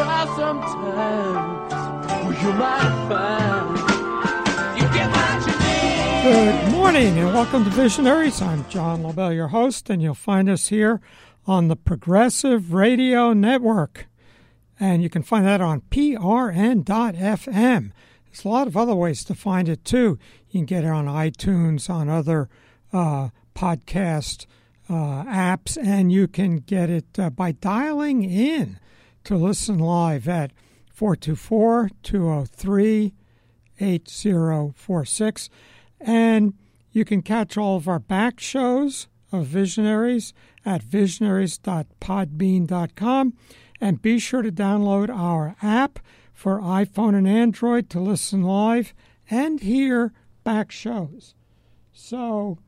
try sometimes. Well, you might find you get what you need. Good morning and welcome to Visionaries. I'm John LaBelle, your host, and you'll find us here on the Progressive Radio Network. And you can find that on prn.fm. There's a lot of other ways to find it too. You can get it on iTunes, on other uh, podcast uh, apps, and you can get it uh, by dialing in to listen live at 424 203 8046. And you can catch all of our back shows of Visionaries at visionaries.podbean.com. And be sure to download our app for iPhone and Android to listen live and hear back shows. So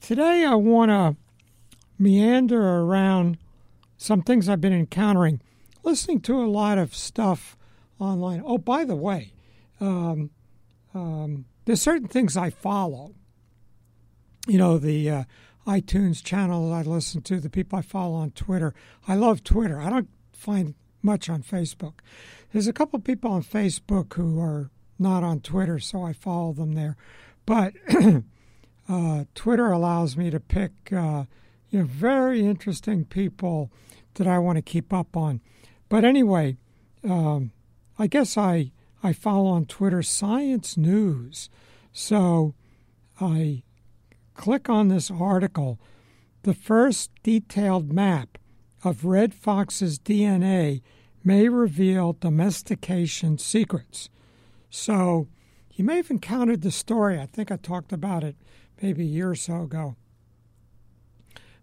today I want to meander around some things I've been encountering, listening to a lot of stuff online. Oh, by the way, um, um, there's certain things I follow. You know, the uh, iTunes channel that I listen to, the people I follow on Twitter. I love Twitter. I don't find much on Facebook. There's a couple people on Facebook who are not on Twitter, so I follow them there. But uh, Twitter allows me to pick uh, you know very interesting people that I want to keep up on. But anyway, um, I guess I I follow on Twitter Science News, so I click on this article. The first detailed map of red fox's DNA may reveal domestication secrets. So you may have encountered the story. I think I talked about it maybe a year or so ago.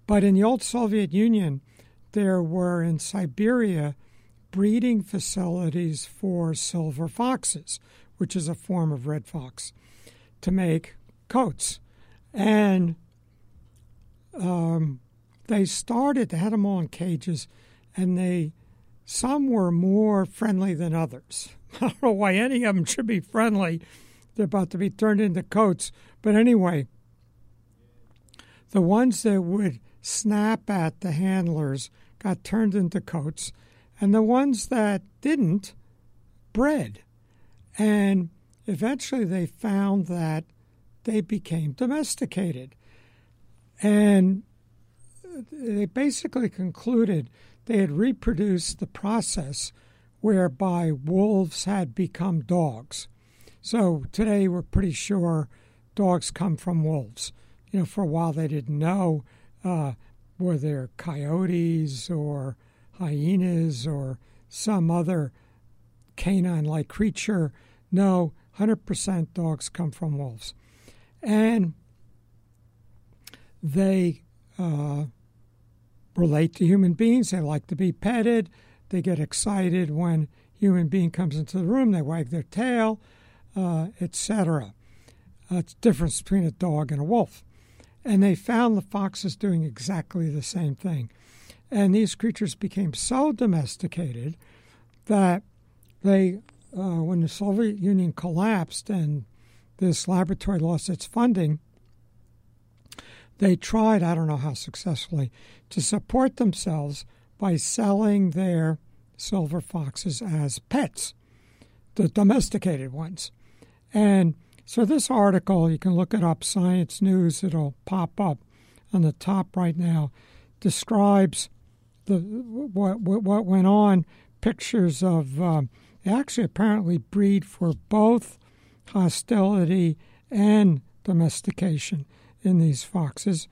But in the old Soviet Union, there were in Siberia breeding facilities for silver foxes, which is a form of red fox, to make coats. And um, they started, they had them all in cages, and they some were more friendly than others. I don't know why any of them should be friendly. They're about to be turned into coats. But anyway, the ones that would snap at the handlers got turned into coats, and the ones that didn't bred. And eventually they found that they became domesticated. And they basically concluded they had reproduced the process whereby wolves had become dogs. So today we're pretty sure dogs come from wolves. You know, for a while they didn't know uh, were there coyotes or hyenas or some other canine like creature. No, 100% dogs come from wolves. And they uh, relate to human beings. They like to be petted. They get excited when human being comes into the room. They wag their tail, uh, etc. Uh, it's the difference between a dog and a wolf. And they found the foxes doing exactly the same thing. And these creatures became so domesticated that they, uh, when the Soviet Union collapsed and this laboratory lost its funding, they tried, I don't know how successfully, to support themselves by selling their silver foxes as pets, the domesticated ones. And so, this article, you can look it up, Science News, it'll pop up on the top right now, describes the what, what went on, pictures of, um, actually apparently breed for both hostility and domestication in these foxes.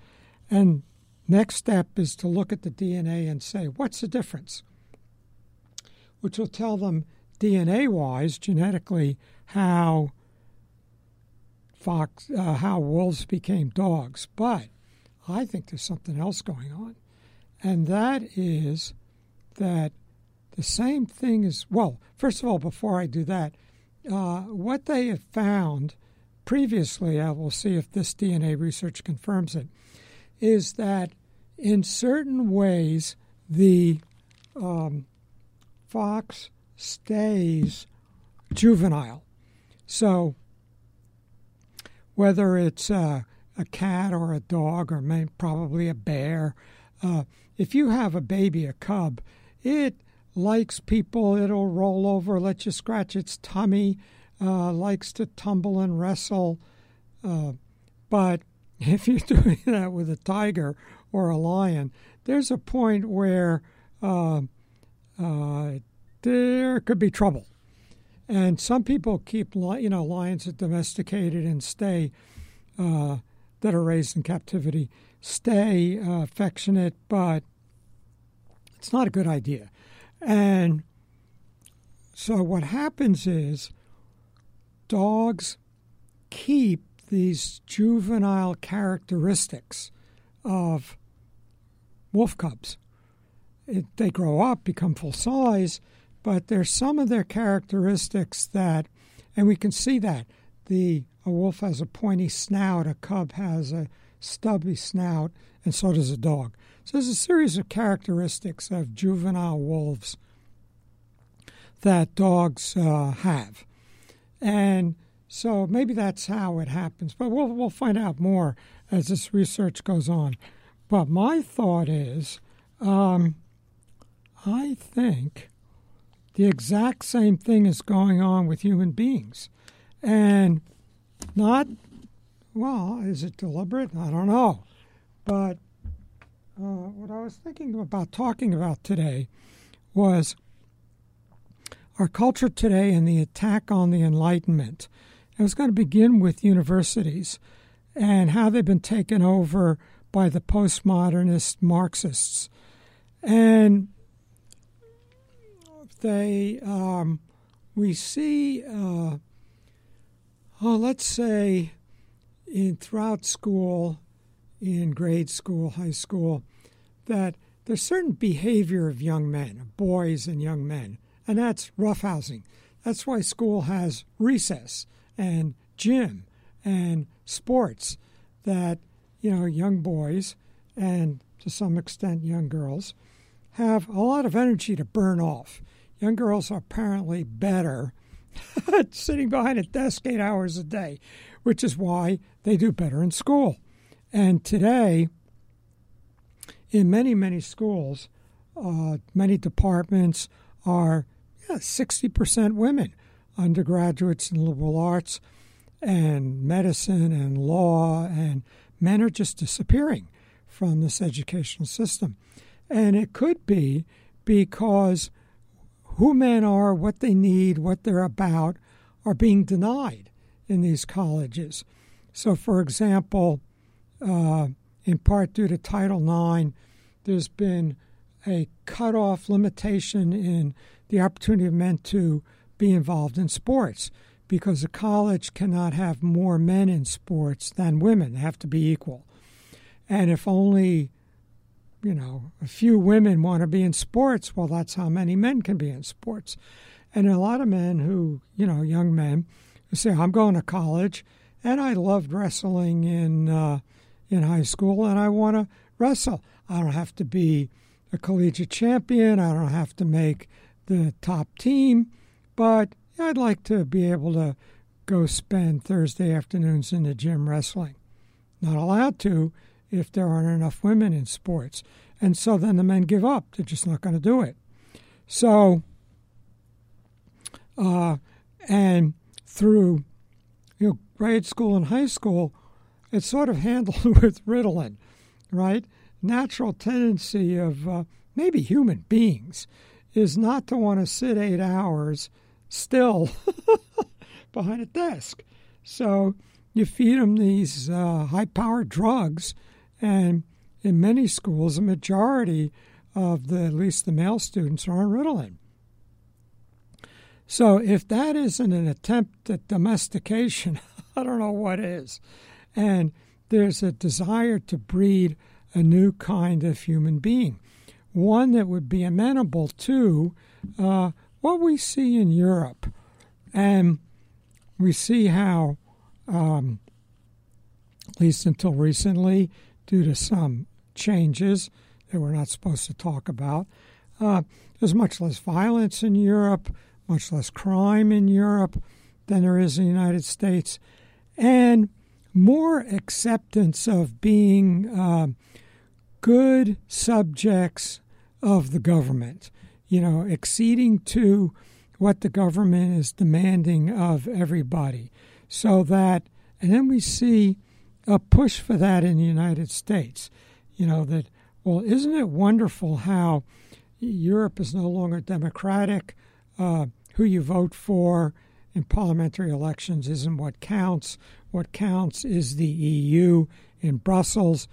And next step is to look at the DNA and say, what's the difference? Which will tell them DNA wise, genetically, how fox, uh, how wolves became dogs. But I think there's something else going on, and that is that the same thing is well. First of all, before I do that, uh, what they have found previously, I will see if this DNA research confirms it, is that in certain ways the um, fox stays juvenile. So whether it's a, a cat or a dog or probably a bear, uh, if you have a baby, a cub, it likes people, it'll roll over, let you scratch its tummy, uh, likes to tumble and wrestle. Uh, but if you're doing that with a tiger or a lion, there's a point where uh, uh, there could be trouble. And some people keep, you know, lions that domesticated and stay, uh, that are raised in captivity, stay uh, affectionate, but it's not a good idea. And so what happens is dogs keep these juvenile characteristics of wolf cubs. It, they grow up, become full size, but there's some of their characteristics that, and we can see that the a wolf has a pointy snout, a cub has a stubby snout, and so does a dog. So there's a series of characteristics of juvenile wolves that dogs uh, have, and so maybe that's how it happens. But we'll we'll find out more as this research goes on. But my thought is, um, I think the exact same thing is going on with human beings. And not, well, is it deliberate? I don't know. But uh, what I was thinking about talking about today was our culture today and the attack on the Enlightenment. I was going to begin with universities and how they've been taken over by the postmodernist Marxists. And they um, we see uh, let's say in throughout school in grade school high school that there's certain behavior of young men boys and young men and that's roughhousing. That's why school has recess and gym and sports that you know young boys and to some extent young girls have a lot of energy to burn off. Young girls are apparently better sitting behind a desk eight hours a day, which is why they do better in school. And today, in many, many schools, uh, many departments are yeah, 60% women, undergraduates in liberal arts and medicine and law, and men are just disappearing from this educational system. And it could be because who men are, what they need, what they're about, are being denied in these colleges. So, for example, uh, in part due to Title IX, there's been a cutoff limitation in the opportunity of men to be involved in sports because a college cannot have more men in sports than women. They have to be equal. And if only you know, a few women want to be in sports. Well, that's how many men can be in sports. And a lot of men who, you know, young men who say, I'm going to college and I loved wrestling in, uh, in high school and I want to wrestle. I don't have to be a collegiate champion, I don't have to make the top team, but I'd like to be able to go spend Thursday afternoons in the gym wrestling. Not allowed to if there aren't enough women in sports. And so then the men give up. They're just not going to do it. So, uh, and through you know, grade school and high school, it's sort of handled with Ritalin, right? Natural tendency of uh, maybe human beings is not to want to sit eight hours still behind a desk. So you feed them these uh, high powered drugs and in many schools, a majority of the, at least the male students, are on Ritalin. So if that isn't an attempt at domestication, I don't know what is. And there's a desire to breed a new kind of human being, one that would be amenable to uh, what we see in Europe. And we see how, um, at least until recently, due to some changes that we're not supposed to talk about. Uh, there's much less violence in Europe, much less crime in Europe than there is in the United States, and more acceptance of being uh, good subjects of the government. you know, acceding to what the government is demanding of everybody. So that, and then we see a push for that in the United States. You know, that, well, isn't it wonderful how Europe is no longer democratic? Uh, who you vote for in parliamentary elections isn't what counts. What counts is the EU in Brussels,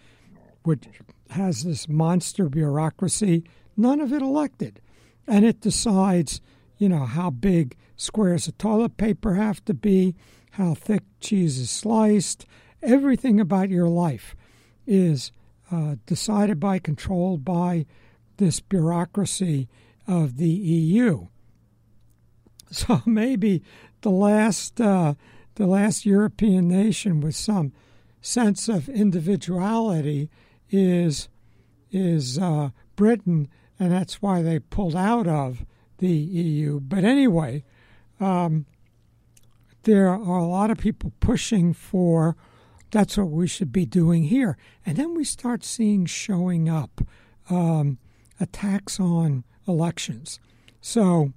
which has this monster bureaucracy, none of it elected. And it decides, you know, how big squares of toilet paper have to be, how thick cheese is sliced. Everything about your life is uh, decided by, controlled by this bureaucracy of the EU. So maybe the last uh, the last European nation with some sense of individuality is is uh, Britain, and that's why they pulled out of the EU. But anyway, um, there are a lot of people pushing for that's what we should be doing here, and then we start seeing showing up um, attacks on elections. So,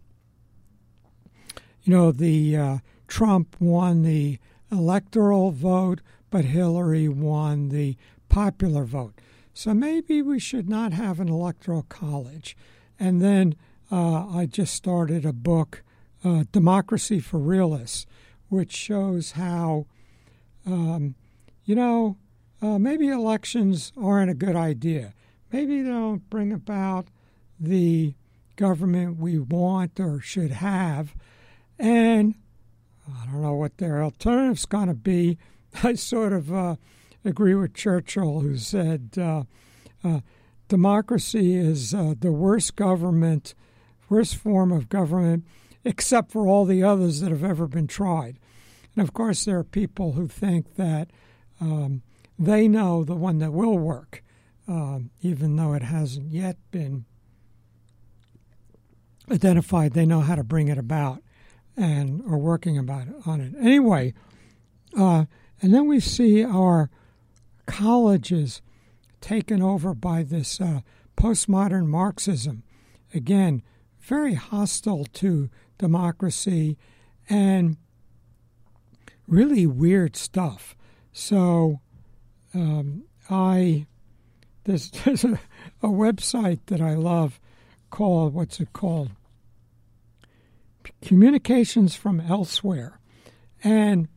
you know, the uh, Trump won the electoral vote, but Hillary won the popular vote. So maybe we should not have an electoral college. And then uh, I just started a book, uh, Democracy for Realists, which shows how, um, you know, uh, maybe elections aren't a good idea. Maybe they don't bring about the government we want or should have. And I don't know what their alternative's going to be. I sort of uh, agree with Churchill, who said uh, uh, democracy is uh, the worst government, worst form of government, except for all the others that have ever been tried. And of course, there are people who think that um, they know the one that will work, um, even though it hasn't yet been identified. They know how to bring it about and are working about it, on it. Anyway, uh, and then we see our colleges taken over by this uh, postmodern Marxism. Again, very hostile to democracy and really weird stuff. So um, I there's, there's a, a website that I love called what's it called? Communications from elsewhere, and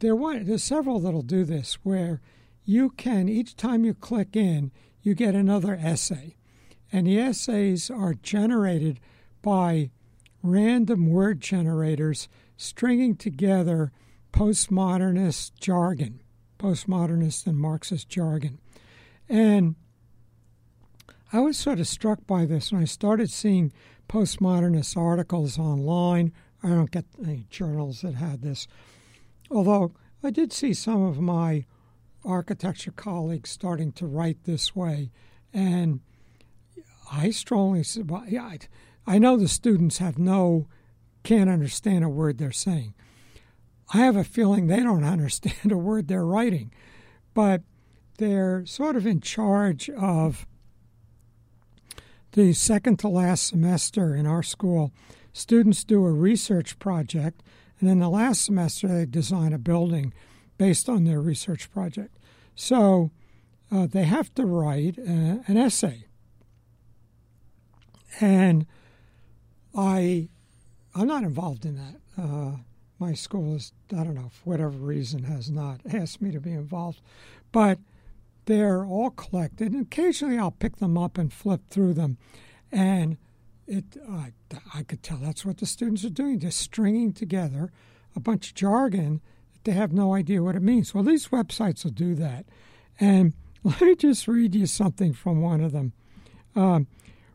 there one, there's several that'll do this where you can each time you click in, you get another essay, and the essays are generated by random word generators stringing together postmodernist jargon, postmodernist and Marxist jargon. And I was sort of struck by this when I started seeing postmodernist articles online. I don't get any journals that had this. Although I did see some of my architecture colleagues starting to write this way. And I strongly I, I know the students have no, can't understand a word they're saying. I have a feeling they don't understand a word they're writing, but they're sort of in charge of the second to last semester in our school. Students do a research project, and in the last semester, they design a building based on their research project. So uh, they have to write uh, an essay. And I, I'm not involved in that. Uh, my school is, I don't know, for whatever reason, has not asked me to be involved. But they're all collected, and occasionally I'll pick them up and flip through them. And it, uh, I could tell that's what the students are doing, just stringing together a bunch of jargon that they have no idea what it means. Well, these websites will do that. And let me just read you something from one of them. Um,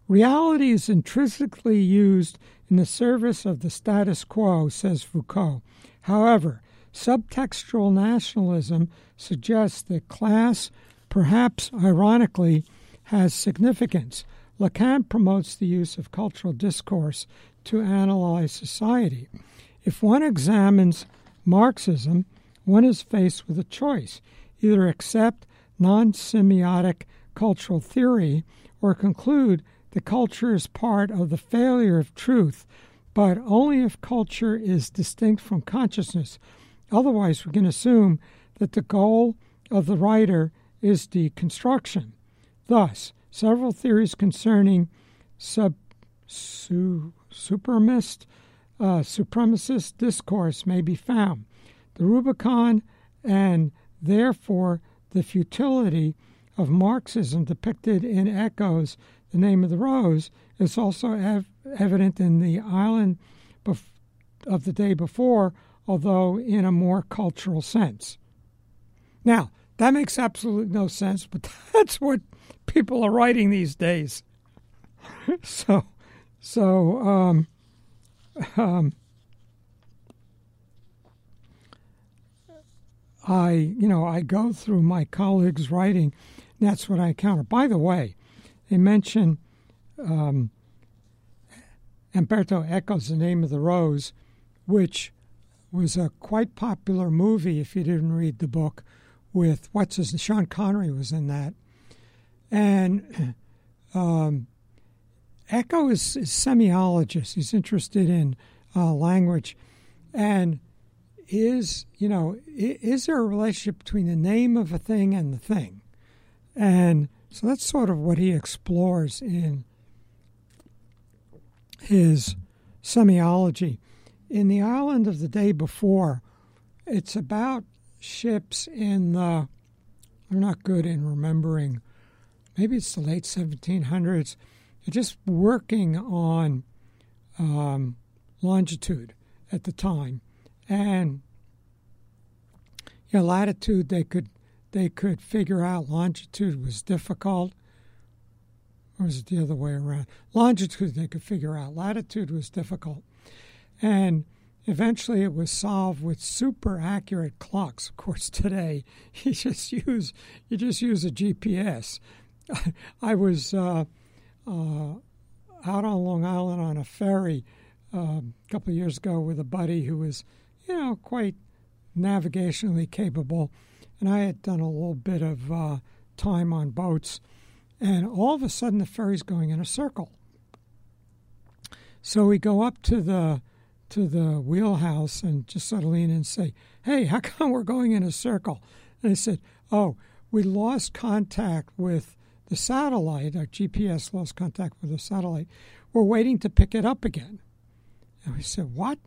Reality is intrinsically used in the service of the status quo, says Foucault. However, subtextual nationalism suggests that class, perhaps ironically, has significance. Lacan promotes the use of cultural discourse to analyze society. If one examines Marxism, one is faced with a choice either accept non semiotic cultural theory or conclude the culture is part of the failure of truth, but only if culture is distinct from consciousness. Otherwise, we can assume that the goal of the writer is deconstruction. Thus, several theories concerning sub, su, supremacist, uh, supremacist discourse may be found. The Rubicon and therefore the futility of Marxism depicted in Eco's, The Name of the Rose is also ev- evident in the island bef- of the day before, although in a more cultural sense. Now, that makes absolutely no sense, but that's what people are writing these days. so, so, um, um, I, you know, I go through my colleagues' writing. that's what I encounter. By the way, they mention um, Umberto Eco's The Name of the Rose, which was a quite popular movie if you didn't read the book with what's his Sean Connery was in that. And um, Eco is, is semiologist. He's interested in uh, language. And is, you know, is there a relationship between the name of a thing and the thing? And so that's sort of what he explores in his semiology. In the island of the day before, it's about ships in the, I'm not good in remembering, maybe it's the late 1700s, They're just working on um, longitude at the time. And you know, latitude they could they could figure out longitude was difficult. Or was it the other way around? Longitude they could figure out. Latitude was difficult. And Eventually, it was solved with super accurate clocks. Of course, today you just use you just use a GPS. I was uh, uh, out on Long Island on a ferry uh, a couple of years ago with a buddy who was, you know, quite navigationally capable, and I had done a little bit of uh, time on boats, and all of a sudden the ferry's going in a circle. So we go up to the to the wheelhouse and just sort of lean in and say, Hey, how come we're going in a circle? And I said, Oh, we lost contact with the satellite. Our GPS lost contact with the satellite. We're waiting to pick it up again. And we said, What?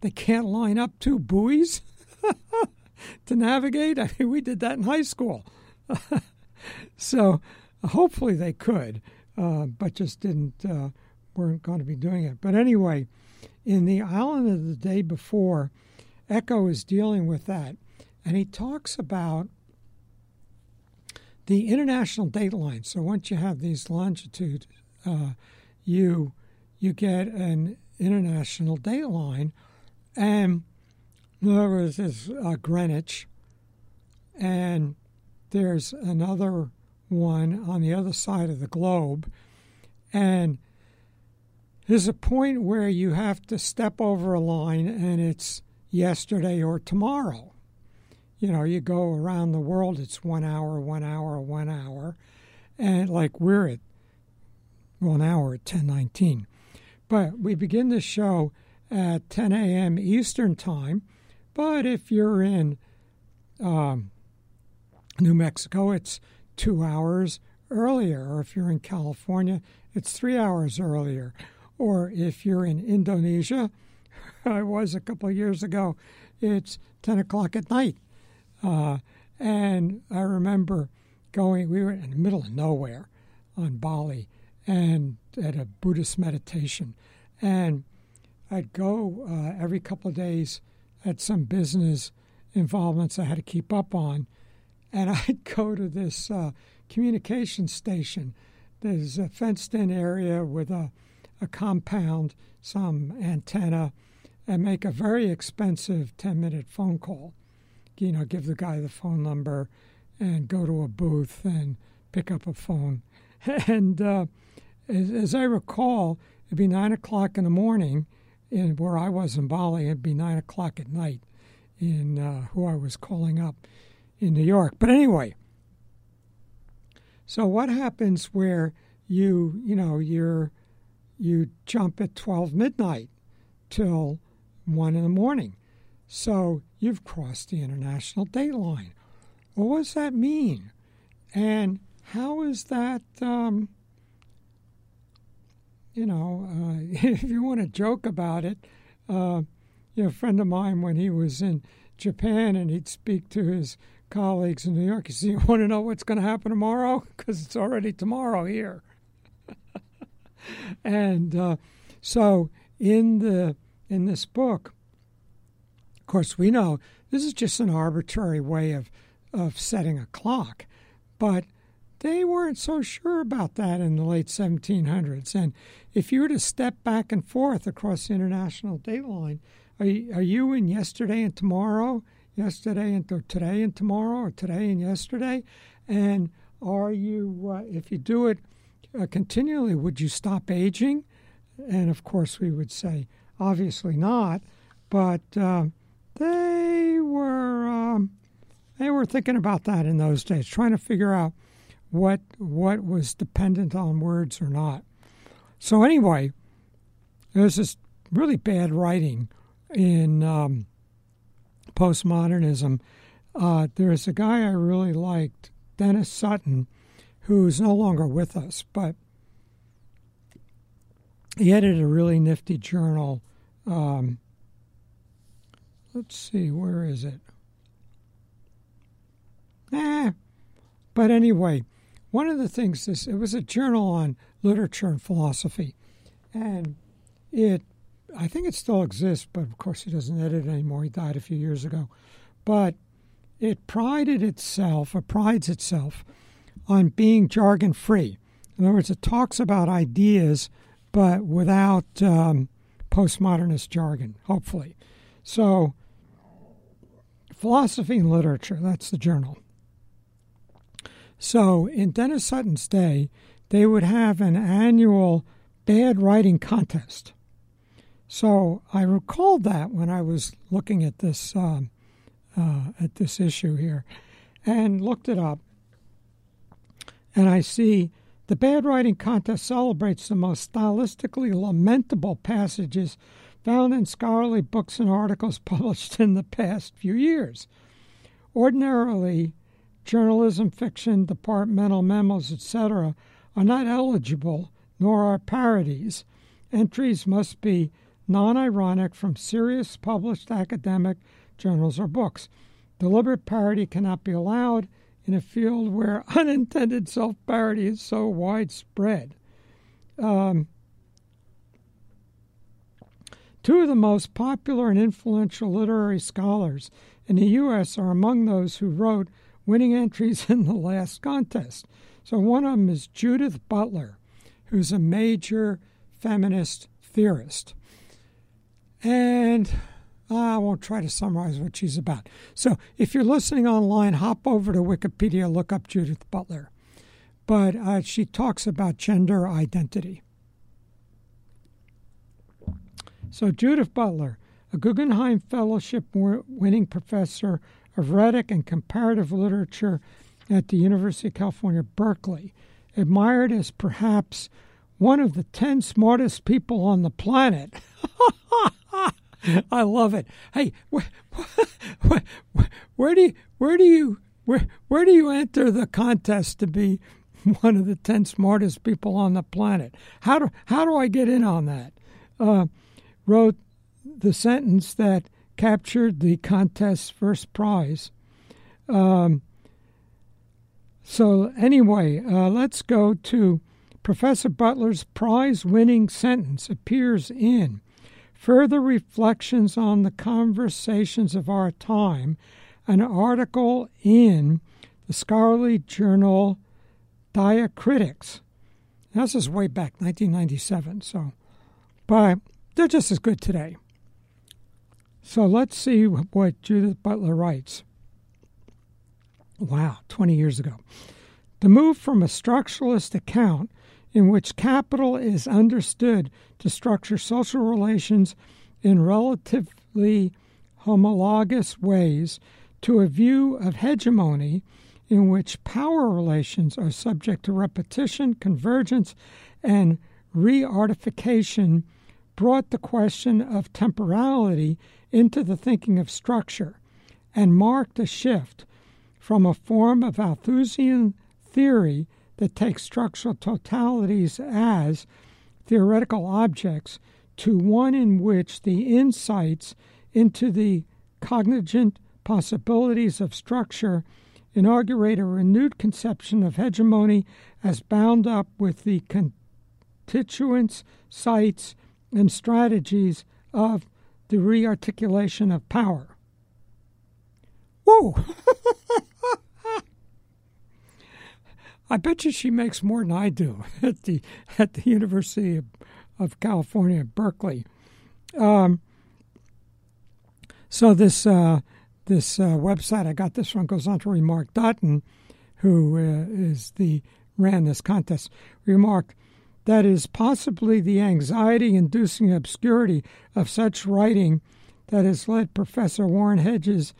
They can't line up two buoys to navigate? I mean, we did that in high school. so hopefully they could, uh, but just didn't, uh, weren't going to be doing it. But anyway, in the island of the day before, Eco is dealing with that. And he talks about the international date line. So once you have these longitude, uh, you you get an international date line, and other words, there's uh, Greenwich, and there's another one on the other side of the globe, and there's a point where you have to step over a line and it's yesterday or tomorrow. You know, you go around the world, it's one hour, one hour, one hour. And like we're at one hour at 1019. But we begin the show at 10 a.m. Eastern Time. But if you're in um, New Mexico, it's two hours earlier. Or if you're in California, it's three hours earlier. Or if you're in Indonesia, I was a couple of years ago, it's 10 o'clock at night. Uh, and I remember going, we were in the middle of nowhere on Bali and at a Buddhist meditation. And I'd go uh, every couple of days at some business involvements I had to keep up on. And I'd go to this uh, communication station. There's a fenced in area with a a compound, some antenna, and make a very expensive 10 minute phone call. You know, give the guy the phone number and go to a booth and pick up a phone. And uh, as, as, I recall, it'd be nine o'clock in the morning in where I was in Bali, it'd be nine o'clock at night in uh, who I was calling up in New York. But anyway, so what happens where you you know you're you jump at 12 midnight till 1 in the morning. So you've crossed the international date line. Well, what does that mean? And how is that, um, you know, uh, if you want to joke about it, uh, you know, a friend of mine, when he was in Japan and he'd speak to his colleagues in New York, he said, You want to know what's going to happen tomorrow? Because it's already tomorrow here. And uh, so in the in this book, of course, we know this is just an arbitrary way of of setting a clock, but they weren't so sure about that in the late 1700s. And if you were to step back and forth across the international date line, are you, are you in yesterday and tomorrow, yesterday and today and tomorrow, or today and yesterday? And are you, uh, if you do it uh, continually, would you stop aging? And of course, we would say, obviously not. But uh, they were um, they were thinking about that in those days, trying to figure out what what was dependent on words or not. So anyway, there's this really bad writing in um, postmodernism. Uh, there's a guy I really liked, Denis Dutton, who's no longer with us, but he edited a really nifty journal. Um, let's see, where is it? Eh. But anyway, one of the things this it was a journal on literature and philosophy, and it I think it still exists, but of course he doesn't edit it anymore. He died a few years ago, but it prided itself or prides itself on being jargon free. In other words, it talks about ideas, but without um, postmodernist jargon. Hopefully, so philosophy and literature. That's the journal. So in Denis Dutton's day, they would have an annual bad writing contest. So I recalled that when I was looking at this um, uh, at this issue here, and looked it up, and I see the bad writing contest celebrates the most stylistically lamentable passages found in scholarly books and articles published in the past few years. Ordinarily, journalism, fiction, departmental memos, etc., are not eligible, nor are parodies. Entries must be non ironic from serious published academic journals or books. Deliberate parody cannot be allowed in a field where unintended self parody is so widespread. Um, two of the most popular and influential literary scholars in the U.S. are among those who wrote winning entries in the last contest. So one of them is Judith Butler, who's a major feminist theorist. And I won't try to summarize what she's about. So if you're listening online, hop over to Wikipedia, look up Judith Butler. But uh, she talks about gender identity. So Judith Butler, a Guggenheim Fellowship winning professor of rhetoric and comparative literature at the University of California, Berkeley, admired as perhaps one of the 10 smartest people on the planet. I love it. Hey, where, where, do you where do you where where do you enter the contest to be one of the 10 smartest people on the planet? How do how do I get in on that? Uh, wrote the sentence that captured the contest's first prize. Um, so, anyway, uh, let's go to Professor Butler's prize winning sentence appears in Further Reflections on the Conversations of Our Time, an article in the scholarly journal Diacritics. This is way back, 1997, so, but they're just as good today. So let's see what Judith Butler writes. Wow, 20 years ago. The move from a structuralist account in which capital is understood to structure social relations in relatively homologous ways to a view of hegemony in which power relations are subject to repetition, convergence, and re-artification brought the question of temporality into the thinking of structure and marked a shift from a form of Althusian theory that takes structural totalities as theoretical objects to one in which the insights into the cognizant possibilities of structure inaugurate a renewed conception of hegemony as bound up with the constituents, sites, and strategies of the rearticulation of power. Whoa! I bet you she makes more than I do at the at the University of, of California, Berkeley. Um, so this uh, this uh, website I got this from goes on to remark Dutton, who uh, is the ran this contest, remarked that is possibly the anxiety-inducing obscurity of such writing that has led Professor Warren Hedges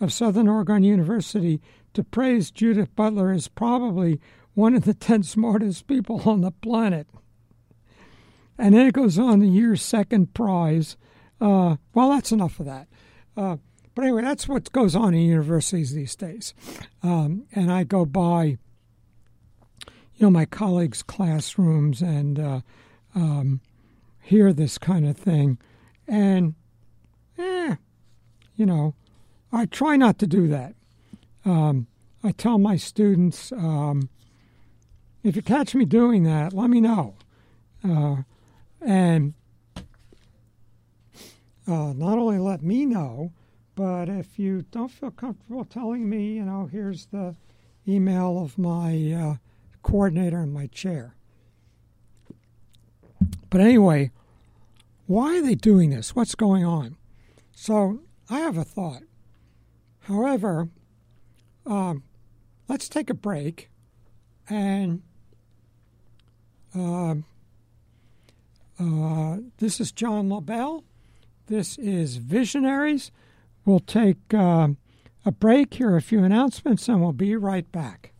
of Southern Oregon University to praise Judith Butler as probably one of the 10 smartest people on the planet. And then it goes on the year's second prize. Uh, well, that's enough of that. Uh, but anyway, that's what goes on in universities these days. Um, and I go by, you know, my colleagues' classrooms and uh, um, hear this kind of thing. And, eh, you know, I try not to do that. Um, I tell my students, um, if you catch me doing that, let me know. Uh, and uh, not only let me know, but if you don't feel comfortable telling me, you know, here's the email of my uh, coordinator and my chair. But anyway, why are they doing this? What's going on? So I have a thought. However, um, let's take a break and uh, uh, this is John LaBelle. This is Visionaries. We'll take uh, a break, here a few announcements, and we'll be right back.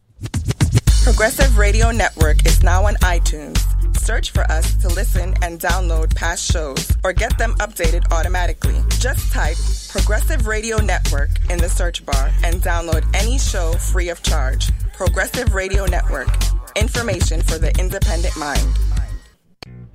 Progressive Radio Network is now on iTunes. Search for us to listen and download past shows or get them updated automatically. Just type Progressive Radio Network in the search bar and download any show free of charge. Progressive Radio Network. Information for the independent mind.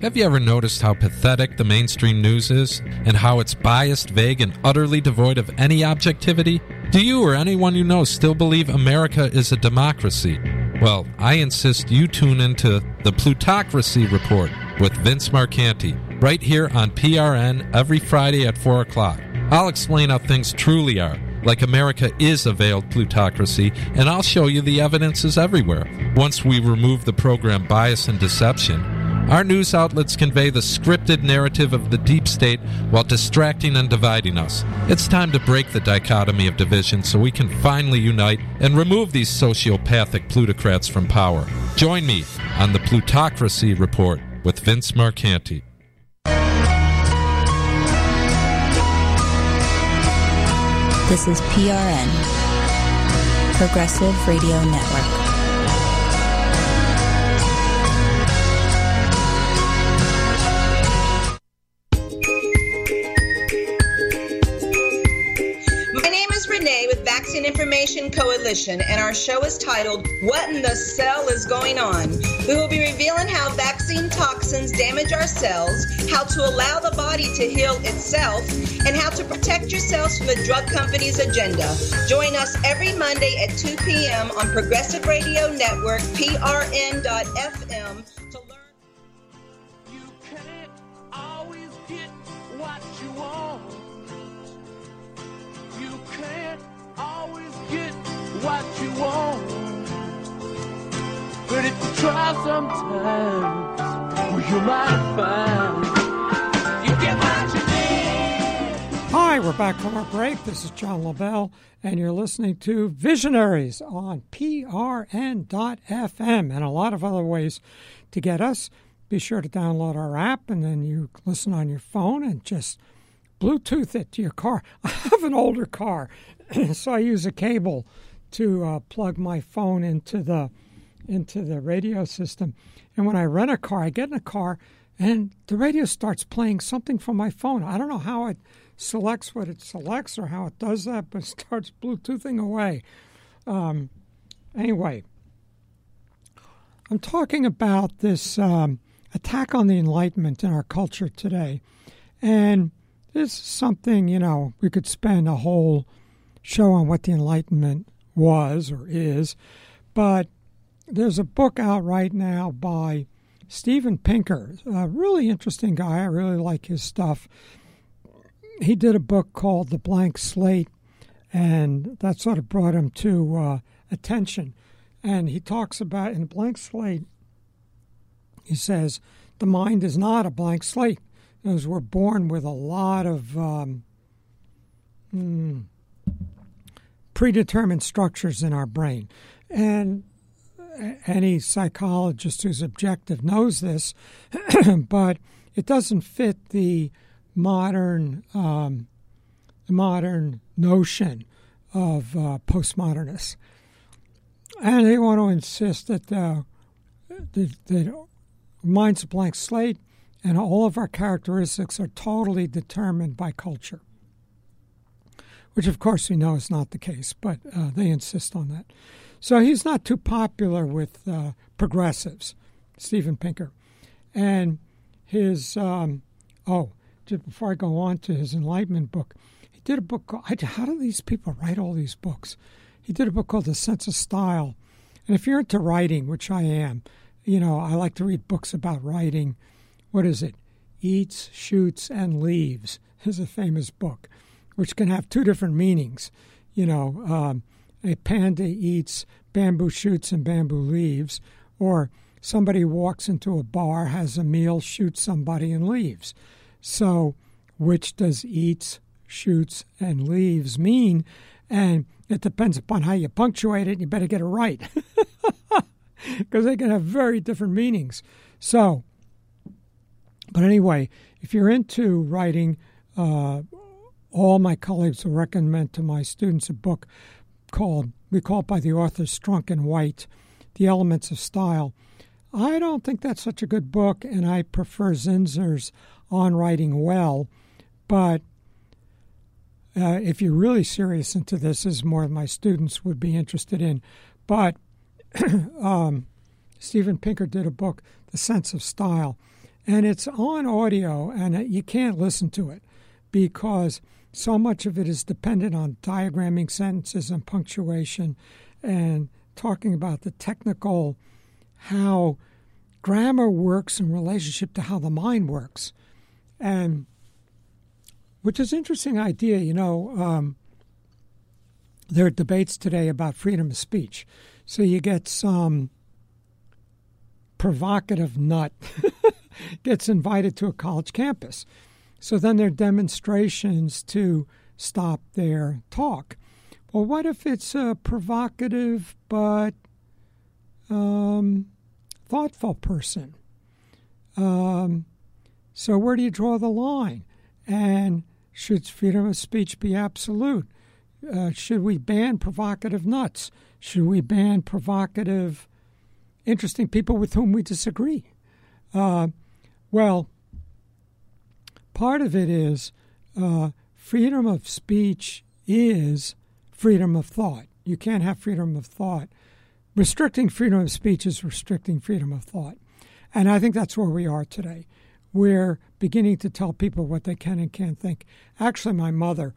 Have you ever noticed how pathetic the mainstream news is and how it's biased, vague, and utterly devoid of any objectivity? Do you or anyone you know still believe America is a democracy? Well, I insist you tune into the Plutocracy Report with Vince Marcanti right here on PRN every Friday at 4 o'clock. I'll explain how things truly are, like America is a veiled plutocracy, and I'll show you the evidence is everywhere. Once we remove the program bias and deception, our news outlets convey the scripted narrative of the deep state while distracting and dividing us. It's time to break the dichotomy of division so we can finally unite and remove these sociopathic plutocrats from power. Join me on the Plutocracy Report with Vince Marcanti. This is PRN, Progressive Radio Network. Information Coalition, and our show is titled What in the Cell is Going On? We will be revealing how vaccine toxins damage our cells, how to allow the body to heal itself, and how to protect yourselves from the drug company's agenda. Join us every Monday at 2 p.m. on Progressive Radio Network, prn.fm. what you want. But if you try sometimes, well, you might find. Hi, we're back from our break. This is John LaBelle, and you're listening to Visionaries on PRN.FM and a lot of other ways to get us. Be sure to download our app, and then you listen on your phone and just Bluetooth it to your car. I have an older car, so I use a cable to uh, plug my phone into the into the radio system. And when I rent a car, I get in a car and the radio starts playing something from my phone. I don't know how it selects what it selects or how it does that, but it starts Bluetoothing away. Um, anyway, I'm talking about this um, attack on the Enlightenment in our culture today. And this is something, you know, we could spend a whole show on what the Enlightenment was or is. But there's a book out right now by Steven Pinker, a really interesting guy. I really like his stuff. He did a book called The Blank Slate, and that sort of brought him to uh, attention. And he talks about in the Blank Slate, he says, the mind is not a blank slate. As we're born with a lot of um, hmm, predetermined structures in our brain. And any psychologist who's objective knows this, but it doesn't fit the modern um, modern notion of uh, postmodernists, and they want to insist that uh, the, the mind's a blank slate, and all of our characteristics are totally determined by culture. Which, of course, we know is not the case, but uh, they insist on that. So he's not too popular with uh, progressives, Steven Pinker. And his, um, oh, just before I go on to his Enlightenment book, he did a book called, how do these people write all these books? He did a book called The Sense of Style. And if you're into writing, which I am, you know, I like to read books about writing. What is it? Eats, Shoots, and Leaves is a famous book, which can have two different meanings. You know, um, a panda eats bamboo shoots and bamboo leaves, or somebody walks into a bar, has a meal, shoots somebody, and leaves. So, which does eats, shoots, and leaves mean? And it depends upon how you punctuate it, you better get it right. Because they can have very different meanings. So, but anyway, if you're into writing, uh, all my colleagues will recommend to my students a book called, we call it by the author Strunk and White, The Elements of Style. I don't think that's such a good book, and I prefer Zinsser's On Writing Well. But uh, if you're really serious into this, is more my students would be interested in. But um, Pinker did a book, The Sense of Style, and it's on audio, and you can't listen to it because so much of it is dependent on diagramming sentences and punctuation and talking about the technical how grammar works in relationship to how the mind works. And which is an interesting idea you know um, there are debates today about freedom of speech. So you get some provocative nut gets invited to a college campus so then there are demonstrations to stop their talk. Well, what if it's a provocative but um, thoughtful person? Um, so where do you draw the line? And should freedom of speech be absolute? Uh, should we ban provocative nuts? Should we ban provocative, interesting people with whom we disagree? Uh, well, part of it is uh, freedom of speech is freedom of thought. You can't have freedom of thought. Restricting freedom of speech is restricting freedom of thought. And I think that's where we are today. We're beginning to tell people what they can and can't think. Actually, my mother,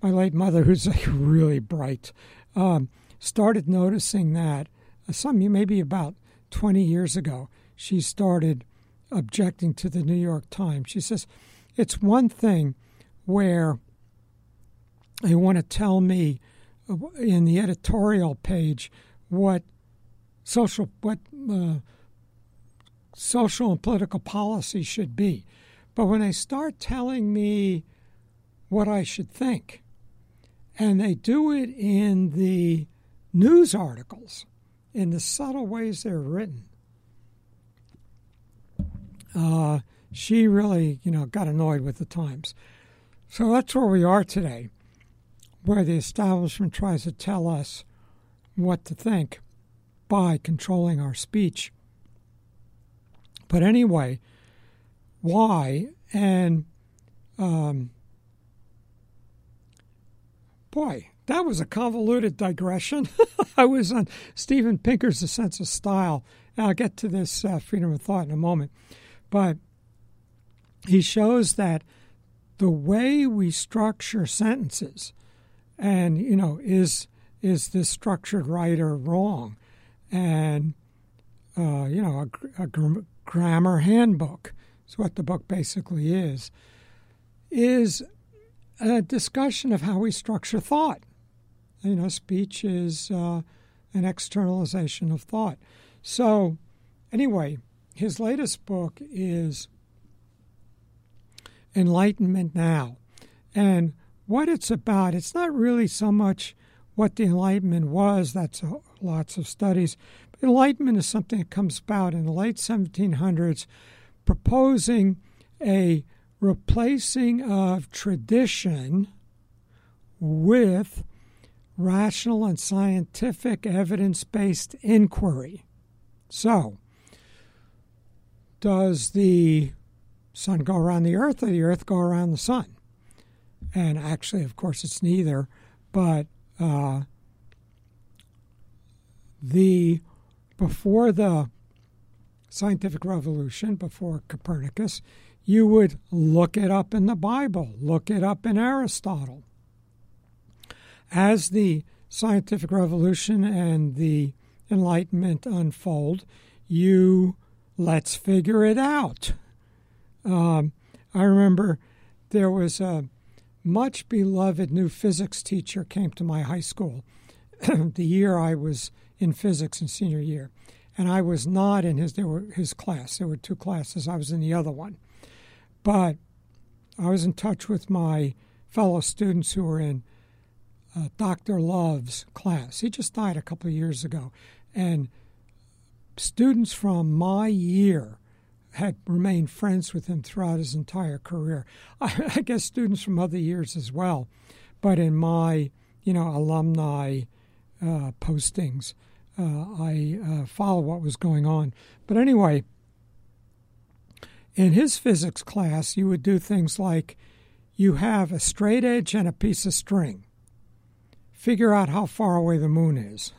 my late mother, who's like really bright, um, started noticing that some maybe about 20 years ago, she started objecting to the New York Times. She says, it's one thing where they want to tell me in the editorial page what social what uh, social and political policy should be, but when they start telling me what I should think, and they do it in the news articles, in the subtle ways they're written. Uh, she really, you know, got annoyed with the times. So that's where we are today, where the establishment tries to tell us what to think by controlling our speech. But anyway, why? And um, boy, that was a convoluted digression. I was on Steven Pinker's The Sense of Style. And I'll get to this uh, freedom of thought in a moment. But he shows that the way we structure sentences, and you know, is is this structured right or wrong, and uh, you know, a, a gr- grammar handbook is what the book basically is, is a discussion of how we structure thought. You know, speech is uh, an externalization of thought. So, anyway, his latest book is Enlightenment Now. And what it's about, it's not really so much what the Enlightenment was, that's a, lots of studies. But Enlightenment is something that comes about in the late 1700s, proposing a replacing of tradition with rational and scientific evidence based inquiry. So, does the sun go around the earth or the earth go around the sun? And actually, of course, it's neither, but uh, the before the scientific revolution, before Copernicus, you would look it up in the Bible, look it up in Aristotle. As the scientific revolution and the Enlightenment unfold, you let's figure it out. Um, I remember there was a much beloved new physics teacher came to my high school the year I was in physics in senior year, and I was not in his there were his class. There were two classes. I was in the other one, but I was in touch with my fellow students who were in uh, Dr. Love's class. He just died a couple of years ago, and students from my year had remained friends with him throughout his entire career. I, I, guess students from other years as well, but in my you know alumni uh, postings, uh, I uh, follow what was going on. But anyway, in his physics class, you would do things like you have a straight edge and a piece of string. Figure out how far away the moon is.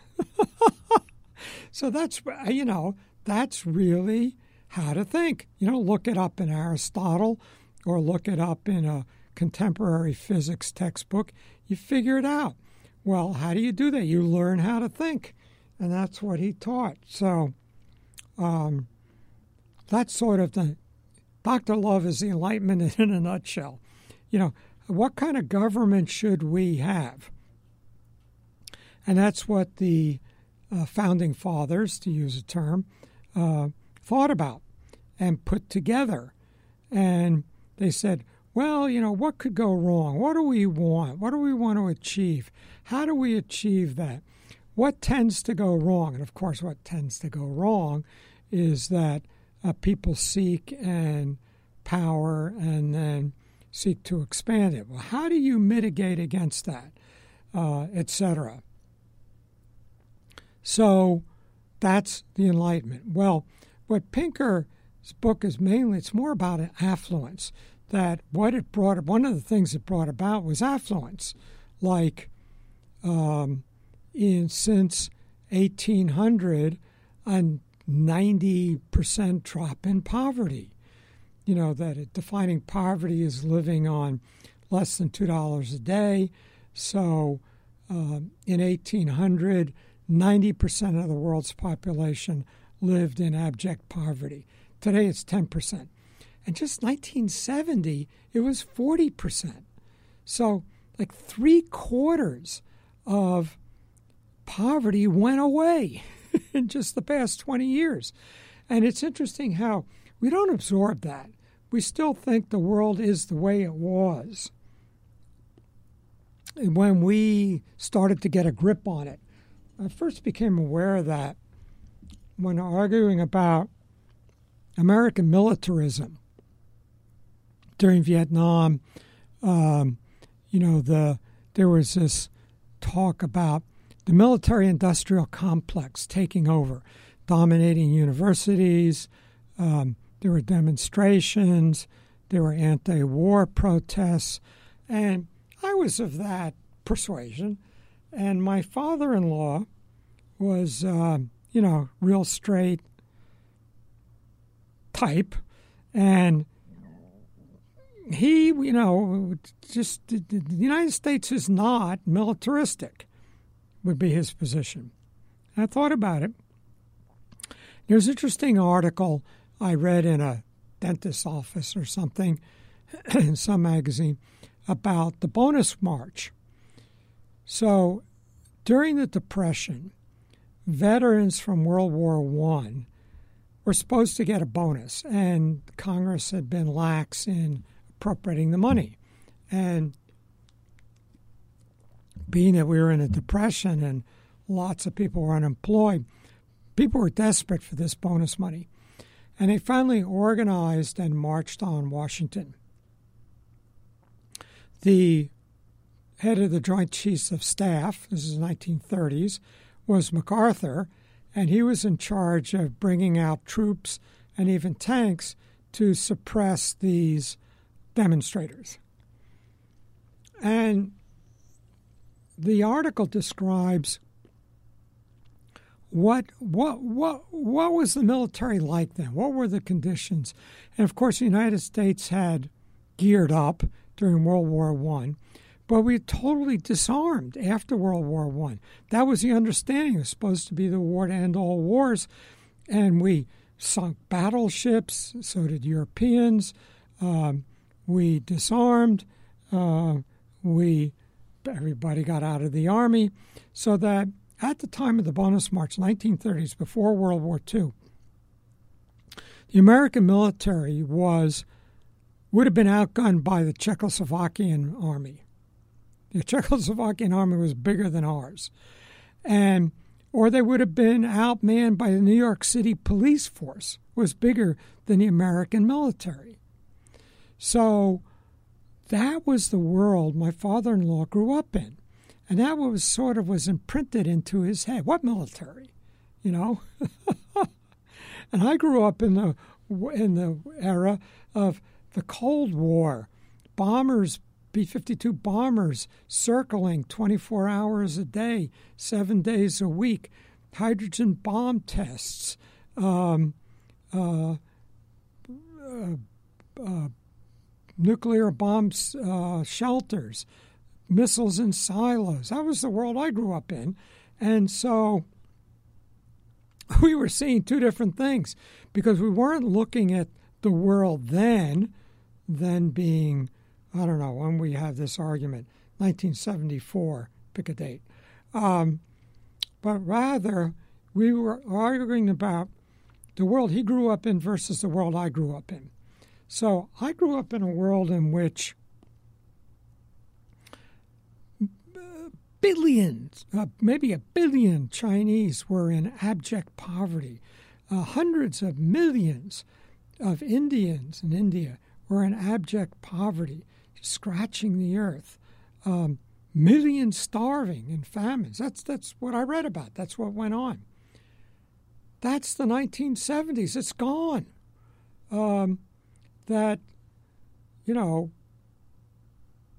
so that's you know that's really how to think. You know, look it up in Aristotle or look it up in a contemporary physics textbook. You figure it out. Well, how do you do that? You learn how to think. And that's what he taught. So um, that's sort of the Dr. Love is the Enlightenment in a nutshell. You know, what kind of government should we have? And that's what the uh, founding fathers, to use a term, uh, thought about and put together. And they said, well, you know, what could go wrong? What do we want? What do we want to achieve? How do we achieve that? What tends to go wrong? And of course, what tends to go wrong is that uh, people seek and power and then seek to expand it. Well, how do you mitigate against that, uh, etc.? So that's the Enlightenment. Well, what Pinker's book is mainly, it's more about affluence. That what it brought, one of the things it brought about was affluence. Like um, in since 1800, a 90% drop in poverty. You know, that defining poverty is living on less than $2 a day. So uh, in 1800, 90% of the world's population lived in abject poverty. Today it's 10%. And just 1970, it was 40%. So, like three quarters of poverty went away in just the past 20 years. And it's interesting how we don't absorb that. We still think the world is the way it was. And when we started to get a grip on it, I first became aware of that when arguing about American militarism during Vietnam. Um, you know, the there was this talk about the military industrial complex taking over, dominating universities. Um, there were demonstrations, there were anti war protests, and I was of that persuasion. And my father in law was, uh, you know, real straight type. And he, you know, just the United States is not militaristic, would be his position. I thought about it. There's an interesting article I read in a dentist's office or something in some magazine about the bonus march. So during the Depression, veterans from World War One were supposed to get a bonus, and Congress had been lax in appropriating the money. And being that we were in a depression and lots of people were unemployed, people were desperate for this bonus money. And they finally organized and marched on Washington. The head of the Joint Chiefs of Staff, this is 1930s, was MacArthur, and he was in charge of bringing out troops and even tanks to suppress these demonstrators. And the article describes what what what what was the military like then? What were the conditions? And of course, the United States had geared up during World War One, but we totally disarmed after World War One. That was the understanding. It was supposed to be the war to end all wars, and we sunk battleships. So did Europeans. Um, we disarmed. Uh, we everybody got out of the army, so that at the time of the bonus march, 1930s, before World War II, the American military was would have been outgunned by the Czechoslovakian army. The Czechoslovakian army was bigger than ours. And or they would have been outmanned by the New York City police force was bigger than the American military. So that was the world my father-in-law grew up in. And that was sort of was imprinted into his head. What military? You know? and I grew up in the in the era of the Cold War, bombers, B 52 bombers circling 24 hours a day, seven days a week, hydrogen bomb tests, um, uh, uh, uh, nuclear bomb uh, shelters, missiles in silos. That was the world I grew up in. And so we were seeing two different things because we weren't looking at the world then then being, I don't know, when we have this argument, 1974, pick a date. Um, but rather, we were arguing about the world he grew up in versus the world I grew up in. So I grew up in a world in which billions, uh, maybe a billion Chinese were in abject poverty. Uh, hundreds of millions of Indians in India were in abject poverty, scratching the earth, um, millions starving in famines. That's, that's what I read about. That's what went on. That's the 1970s. It's gone. Um, that, you know,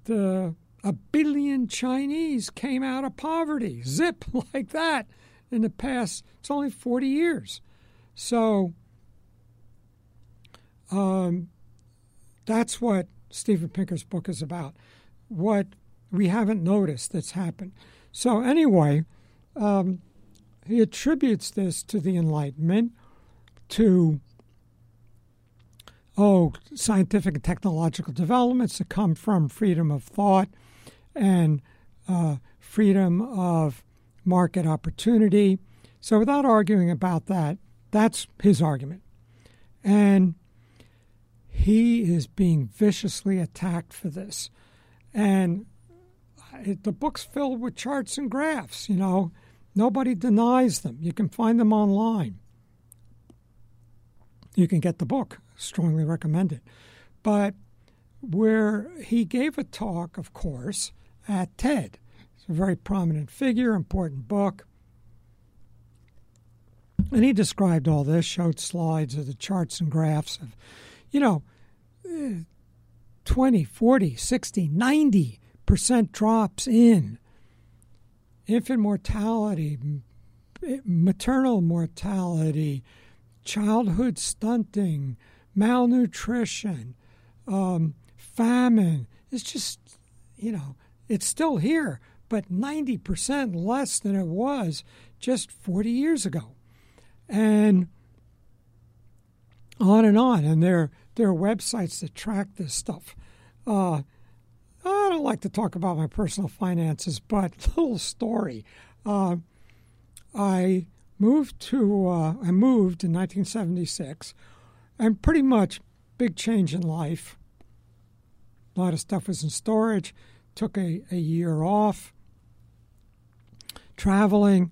the a billion Chinese came out of poverty, zip like that, in the past. It's only 40 years. So, um, that's what Steven Pinker's book is about. What we haven't noticed that's happened. So, anyway, um, he attributes this to the Enlightenment, to oh, scientific and technological developments that come from freedom of thought and uh, freedom of market opportunity. So, without arguing about that, that's his argument. And he is being viciously attacked for this. And uh, it, the book's filled with charts and graphs, you know. Nobody denies them. You can find them online. You can get the book. Strongly recommend it. But where he gave a talk, of course, at TED. He's a very prominent figure, important book. And he described all this, showed slides of the charts and graphs of, you know, 20, 40, 60, 90% drops in infant mortality, eh, maternal mortality, childhood stunting, malnutrition, um, famine. It's just, you know, it's still here, but 90% less than it was just 40 years ago. And on and on. And there, there are websites that track this stuff. Uh, I don't like to talk about my personal finances, but little story. Uh, I moved to uh, I moved in 1976, and pretty much big change in life. A lot of stuff was in storage. Took a, a year off traveling,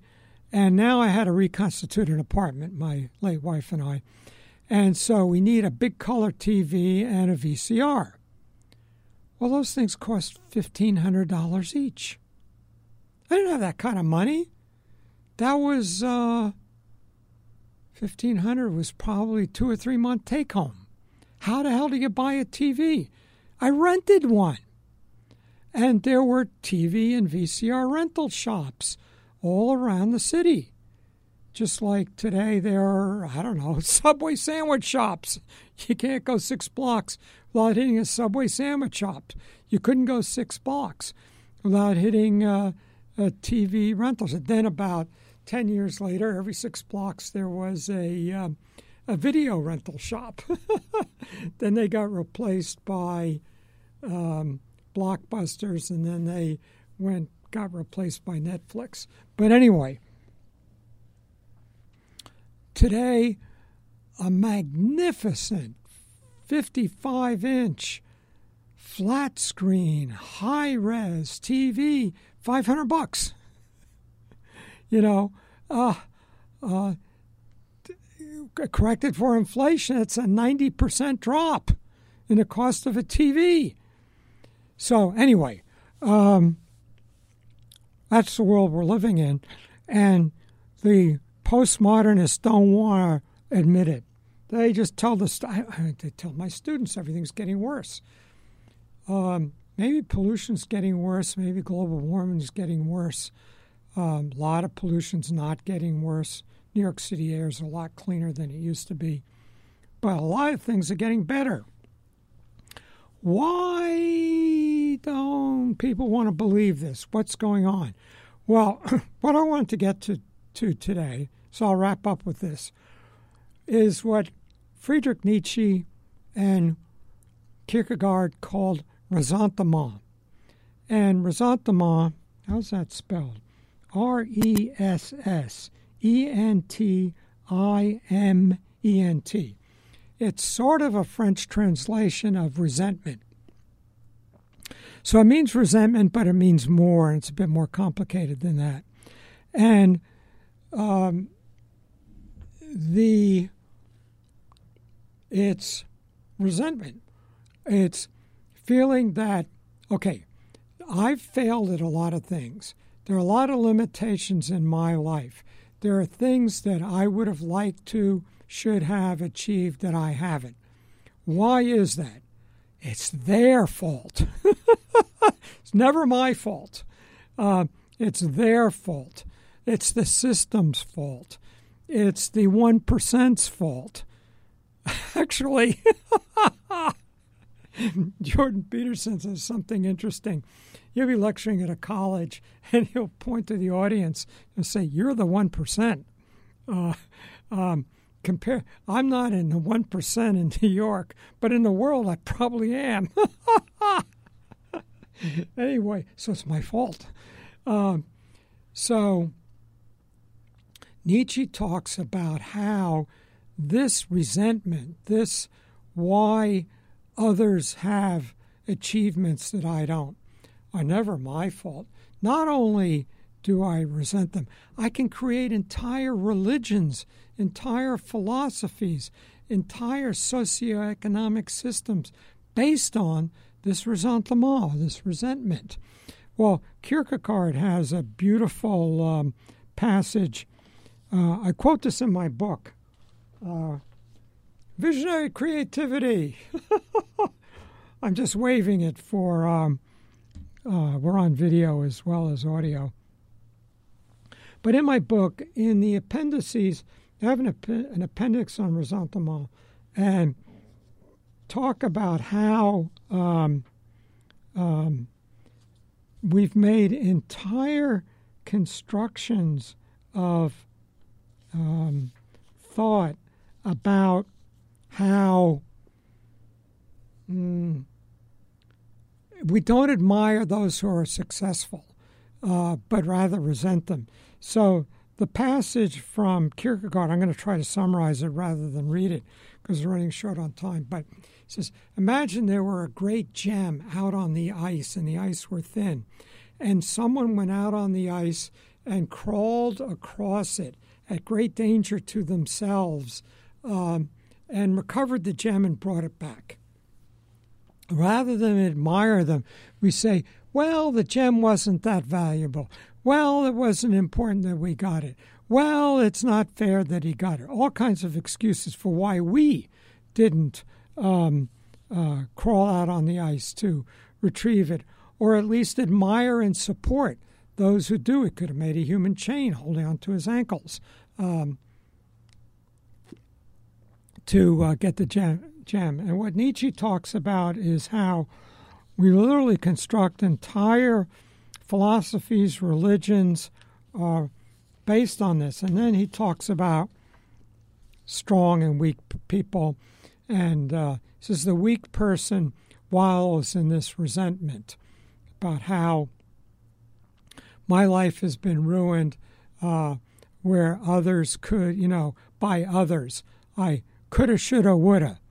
and now I had to reconstitute an apartment. My late wife and I, and so we need a big color TV and a VCR. Well, those things cost fifteen hundred dollars each. I didn't have that kind of money. That was uh, fifteen hundred was probably two or three month take home. How the hell do you buy a TV? I rented one. And there were TV and VCR rental shops all around the city. Just like today, there are, I don't know, Subway sandwich shops. You can't go six blocks without hitting a Subway sandwich shop. You couldn't go six blocks without hitting uh, a TV rentals. And then about 10 years later, every six blocks, there was a, um, a video rental shop. then they got replaced by um, blockbusters, and then they went got replaced by Netflix. But anyway, today a magnificent 55 inch flat screen high res TV 500 bucks. You know uh, uh, corrected for inflation it's a 90% drop in the cost of a TV so anyway um, that's the world we're living in and the postmodernists don't want to admit it. They just tell the I, they tell my students everything's getting worse. Um, maybe pollution's getting worse. Maybe global warming's getting worse. Um, a lot of pollution's not getting worse. New York City air is a lot cleaner than it used to be, but a lot of things are getting better. Why don't people want to believe this? What's going on? Well, what I wanted to get to, to today so I'll wrap up with this, is what Friedrich Nietzsche and Kierkegaard called ressentiment. And ressentiment, how's that spelled? R E S S E N T I M E N T. It's sort of a French translation of resentment. So it means resentment, but it means more, and it's a bit more complicated than that. And um, the it's resentment. It's feeling that okay, I've failed at a lot of things. There are a lot of limitations in my life. There are things that I would have liked to, should have achieved that I haven't. Why is that? It's their fault. it's never my fault. Uh, it's their fault. It's the system's fault it's the 1%'s fault. Actually, Jordan Peterson says something interesting. You'll be lecturing at a college and he'll point to the audience and say, You're the 1%. Uh, um, compare, I'm not in the 1% in New York, but in the world I probably am. anyway, so it's my fault. Um, so Nietzsche talks about how this resentment, this why others have achievements that I don't, are never my fault. Not only do I resent them, I can create entire religions, entire philosophies, entire socioeconomic systems based on this ressentiment, this resentment. Well, Kierkegaard has a beautiful um, passage. Uh, I quote this in my book uh, Visionary creativity. I'm just waving it for, um, uh, we're on video as well as audio. But in my book, in the appendices, I have an, an appendix on resentment and talk about how um, um, we've made entire constructions of um, thought about how mm, we don't admire those who are successful, uh, but rather resent them. So the passage from Kierkegaard, I'm going to try to summarize it rather than read it because we're running short on time. But it says, Imagine there were a great gem out on the ice and the ice were thin, and someone went out on the ice and crawled across it at great danger to themselves um, and recovered the gem and brought it back. Rather than admire them, we say, well, the gem wasn't that valuable. Well, it wasn't important that we got it. Well, it's not fair that he got it. All kinds of excuses for why we didn't um, uh, crawl out on the ice to retrieve it, or at least admire and support those who do. It could have made a human chain holding onto his ankles um, to uh, get the gem, gem. And what Nietzsche talks about is how we literally construct entire philosophies, religions are based on this. And then he talks about strong and weak people. And uh, says the weak person wallows in this resentment about how my life has been ruined uh, where others could, you know, by others. I coulda, shoulda, woulda.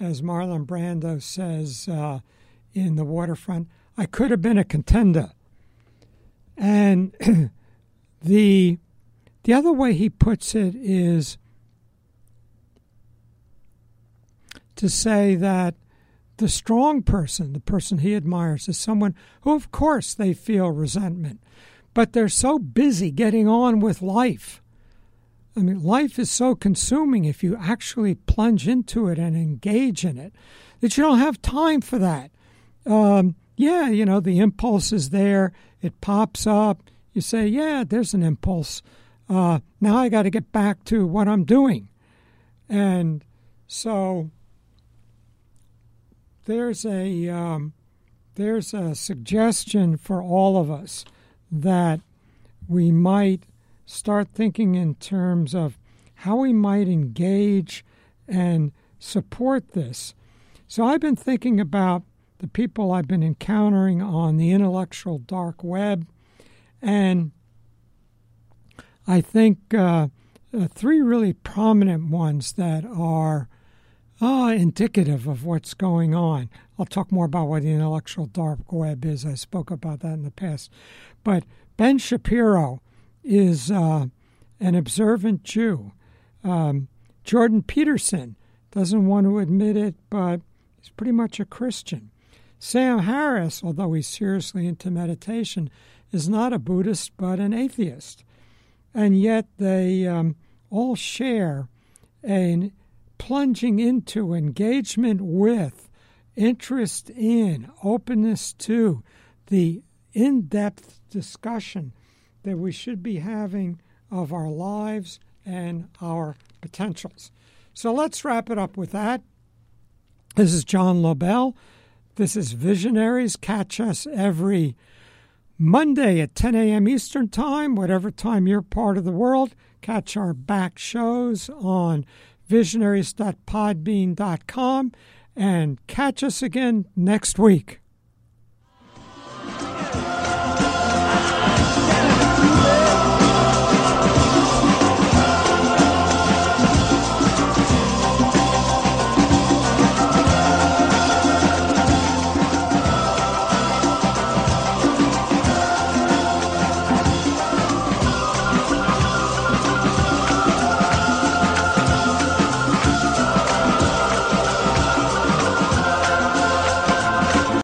As Marlon Brando says uh, in The Waterfront, I could have been a contender. And the the other way he puts it is to say that the strong person, the person he admires, is someone who, of course, they feel resentment, but they're so busy getting on with life. I mean, life is so consuming if you actually plunge into it and engage in it that you don't have time for that. Um, yeah, you know, the impulse is there, it pops up. You say, yeah, there's an impulse. Uh, now I got to get back to what I'm doing. And so there's a um, there's a suggestion for all of us that we might start thinking in terms of how we might engage and support this. So I've been thinking about the people I've been encountering on the intellectual dark web. And I think uh, uh, three really prominent ones that are uh, indicative of what's going on. I'll talk more about what the intellectual dark web is. I spoke about that in the past. But Ben Shapiro is uh, an observant Jew. Um, Jordan Peterson doesn't want to admit it, but he's pretty much a Christian. Sam Harris, although he's seriously into meditation, is not a Buddhist but an atheist. And yet they um, all share a plunging into engagement with, interest in, openness to the in depth discussion that we should be having of our lives and our potentials. So let's wrap it up with that. This is John Lobell. This is Visionaries. Catch us every Monday at 10 a.m. Eastern Time, whatever time you're part of the world. Catch our back shows on visionaries.podbean.com and catch us again next week.